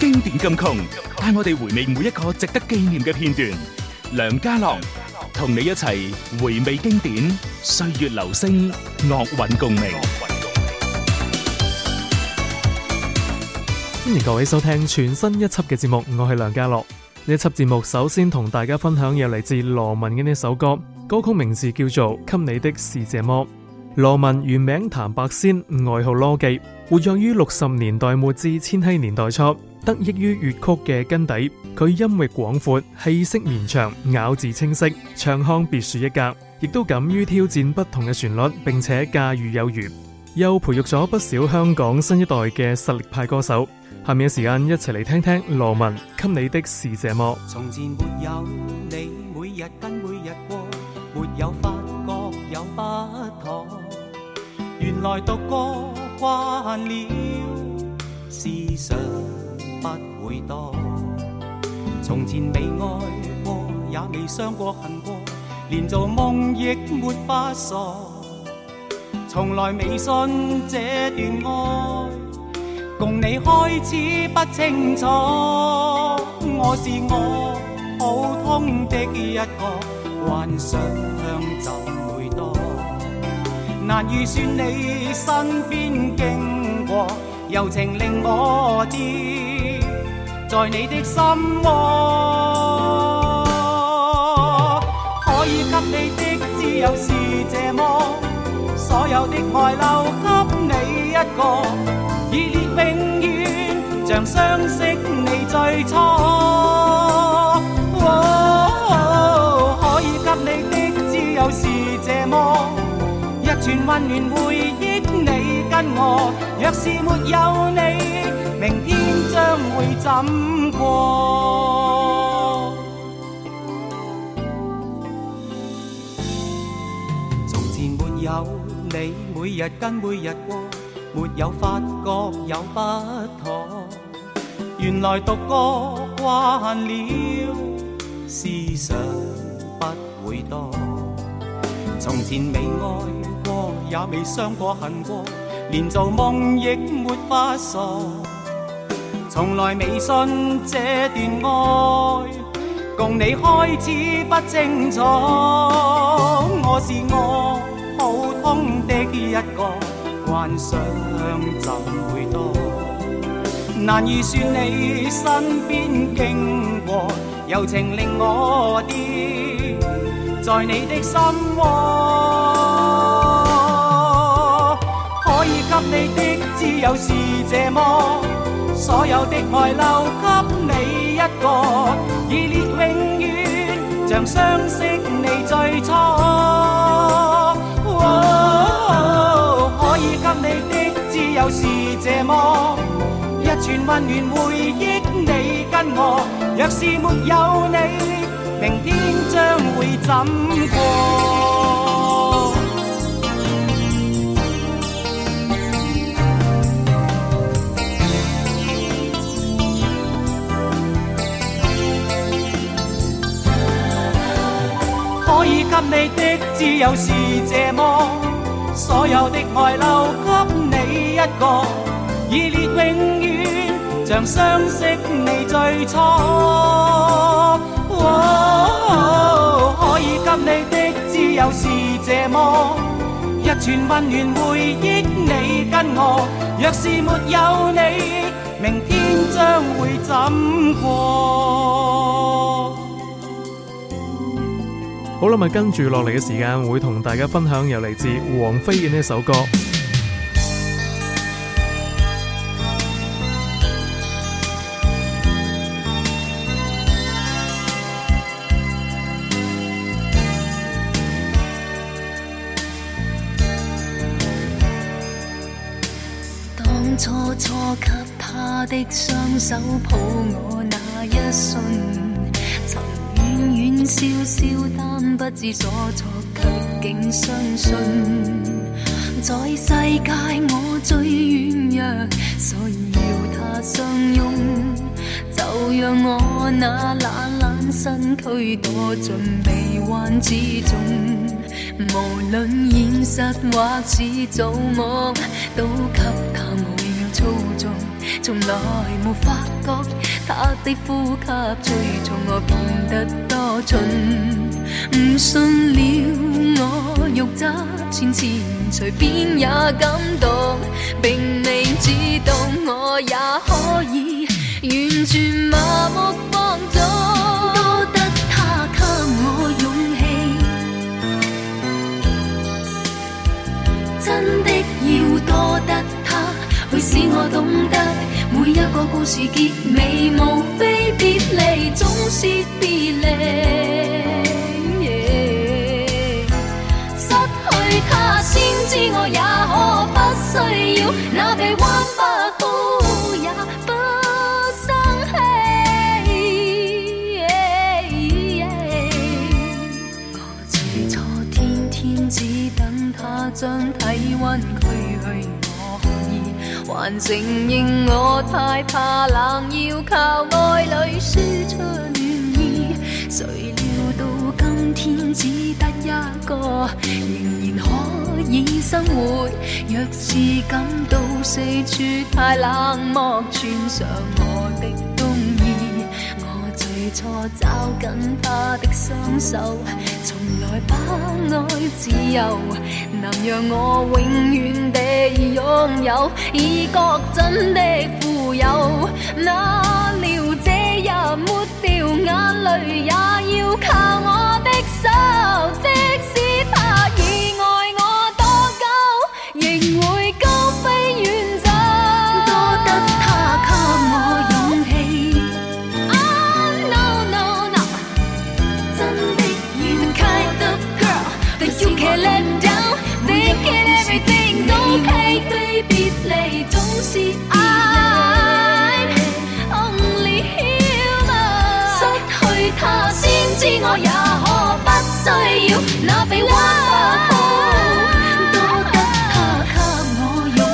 经典咁曲，带我哋回味每一个值得纪念嘅片段。梁家乐同你一齐回味经典，岁月流星，乐韵共鸣。欢迎各位收听全新一辑嘅节目。我系梁家乐。呢一辑节目首先同大家分享，有嚟自罗文嘅呢首歌，歌曲名字叫做《给你的是这么》。罗文原名谭白仙，外号罗技，活跃于六十年代末至千禧年代初。得益於粵曲嘅根底，佢音域廣闊，氣息綿長，咬字清晰，唱腔別樹一格，亦都敢於挑戰不同嘅旋律，並且駕馭有餘，又培育咗不少香港新一代嘅實力派歌手。下面嘅時間一齊嚟聽聽羅文給你的是這麼。不会多，从前未爱过，也未伤过、恨过，连做梦亦没法傻。从来未信这段爱，共你开始不清楚。我是我普通的一个，幻想就会多？难预算你身边经过，柔情令我跌。在你的心窝，可以给你的只有是这么，所有的爱留给你一个，热烈永远像相识你最初。可以给你的只有是这么，一串温暖回忆你跟我，若是没有你。怎过？从前没有你，每日跟每日过，没有发觉有不妥。原来独个惯了，思想不会多。从前未爱过，也未伤过、恨过，连做梦亦没法说。从来未信这段爱，共你开始不清楚。我是我普通的一个，幻想怎会多？难以说你身边经过，柔情令我跌在你的心窝。可以给你的只有是这么。所有的爱留给你一个，热烈永远像相识你最初。哦，可以给你的只有是这么一串温暖回忆，你跟我，若是没有你，明天将会怎过？给你的只有是这么，所有的爱留给你一个，热烈永远像相识你最初。哦，可以给你的只有是这么，一串温暖回忆你跟我。若是没有你，明天将会怎过？好啦，咪跟住落嚟嘅时间，会同大家分享由嚟自王菲嘅呢首歌。当初初给他的双手抱我那一瞬，曾。远远笑笑，但不知所措，却竟相信，在世界我最软弱，所以要他相拥。就让我那懒懒身躯躲进臂弯之中，无论现实或是做梦，都给他每秒纵。从来无发觉他的呼吸催促我，变得多蠢。唔信了，我欲质前前，随便也感动，并未知道我也可以完全麻木放纵。多得他给我勇气，真的要多得他，会使我懂得。每一个故事结尾，无非别离，总是别离。失去他，先知我也可不需要那臂弯，不枯也不生气。我最天天天只等他将体温。还承认我太怕冷，要靠爱侣输出暖意。谁料到今天只得一个，仍然可以生活。若是感到四处太冷漠，穿上我的冬。错，初抓紧他的双手，从来不爱自由，能让我永远地拥有，已觉真的富有。哪料这日抹掉眼泪，也要靠我的手。即使。我也可不需要那被窝。多得他给我勇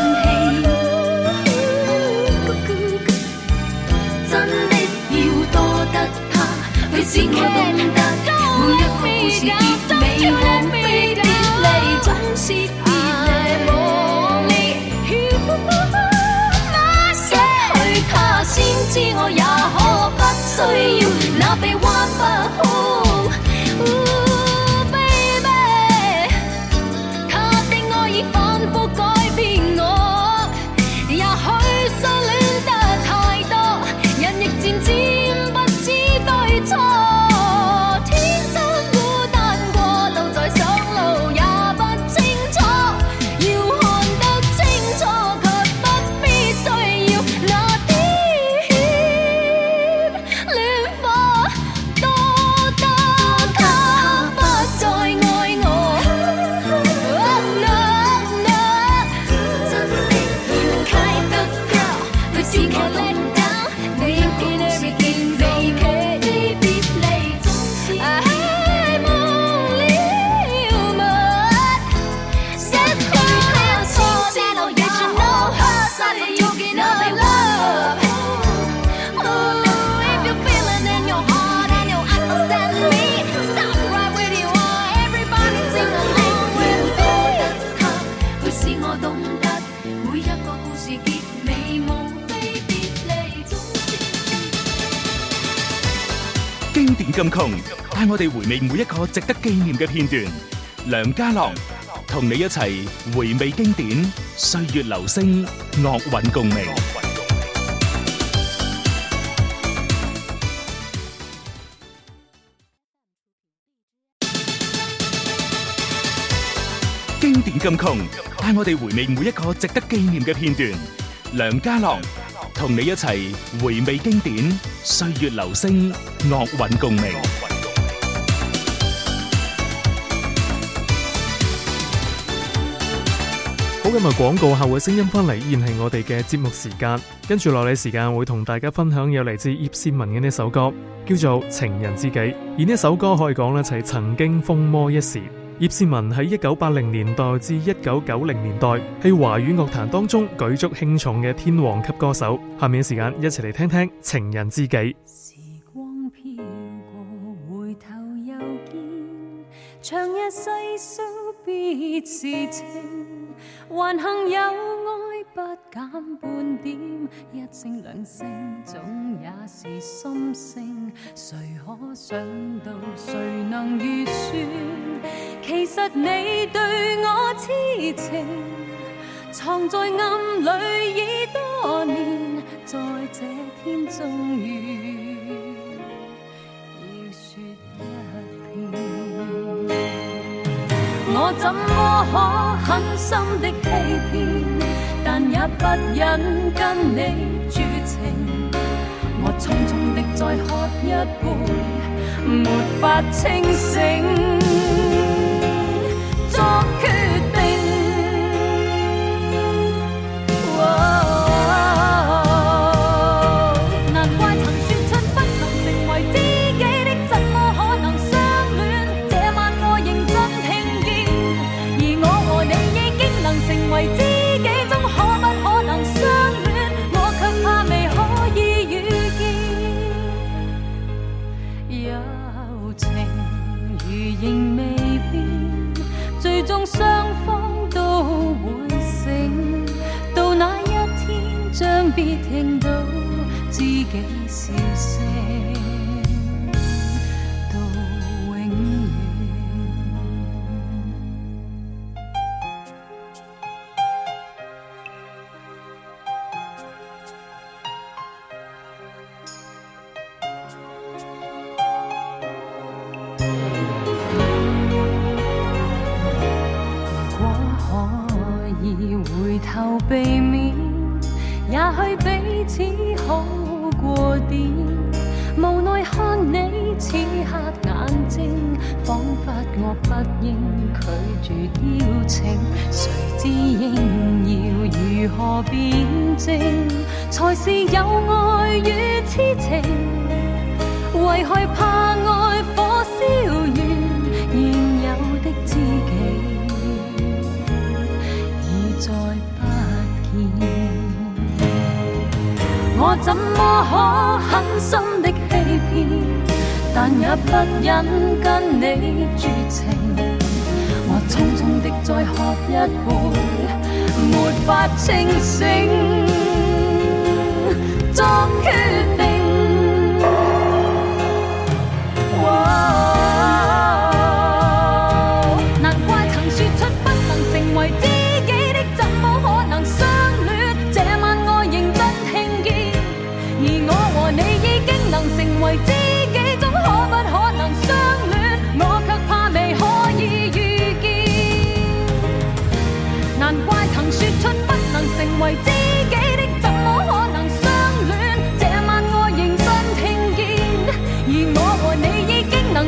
气。真的要多得他，使我懂得每一个故事的美满，别离总是别离。失去他，先知我也可不需要那被挖不枯。金穷，带我哋回味每一个值得纪念嘅片段。梁家乐，同你一齐回味经典，岁月流星，乐韵共鸣。经典金穷，带我哋回味每一个值得纪念嘅片段。梁家乐。同你一齐回味经典，岁月流星，乐韵共鸣。好，今日广告后嘅声音翻嚟，依然系我哋嘅节目时间。跟住落嚟时间，会同大家分享有嚟自叶倩文嘅呢首歌，叫做《情人知己》，而呢首歌可以讲咧，就系曾经风魔一时。叶倩文喺一九八零年代至一九九零年代，系华语乐坛当中举足轻重嘅天王级歌手。下面嘅时间，一齐嚟听听《情人知己》。不减半点，一声两声，总也是心声。谁可想到，谁能预算？其实你对我痴情，藏在暗里已多年，在这天终于要说一遍。我怎么可狠心的欺骗？也不忍跟你绝情，我匆匆的再喝一杯，没法清醒作決。情，谁知应要如何辨证，才是有爱与痴情？唯害怕爱火烧完，现有的知己已再不见。我怎么可狠心的欺骗，但也不忍跟你绝情。再喝一杯，没法清醒。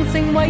成为。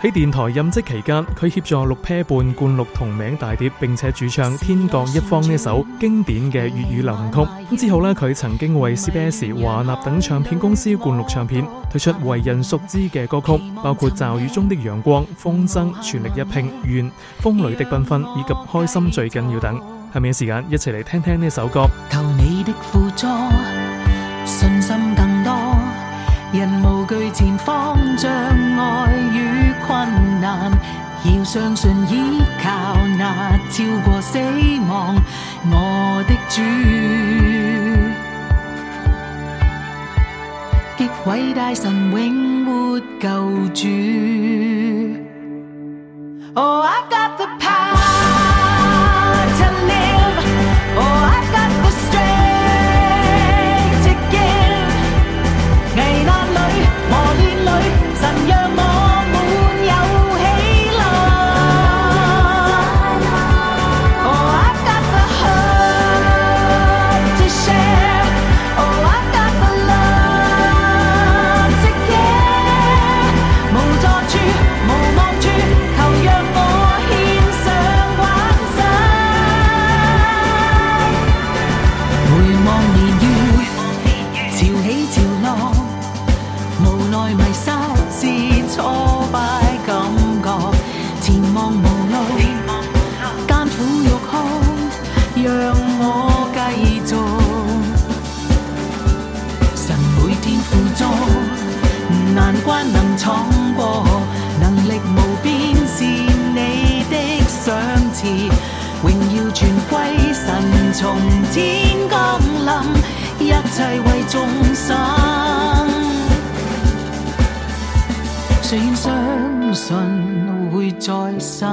喺电台任职期间，佢协助六 pair 半灌录同名大碟，并且主唱《天降一方》呢首经典嘅粤语流行曲。之后呢，佢曾经为 C B S、华纳等唱片公司灌录唱片，推出为人熟知嘅歌曲，包括《骤雨中的阳光》《风筝》《全力一拼》《愿》《风雷的缤纷》以及《开心最紧要等》。下面时间一齐嚟听听呢首歌。相信依靠那超过死亡，我的主，极伟大神永活救主。Oh, I've got the power. 谁愿相信会再生？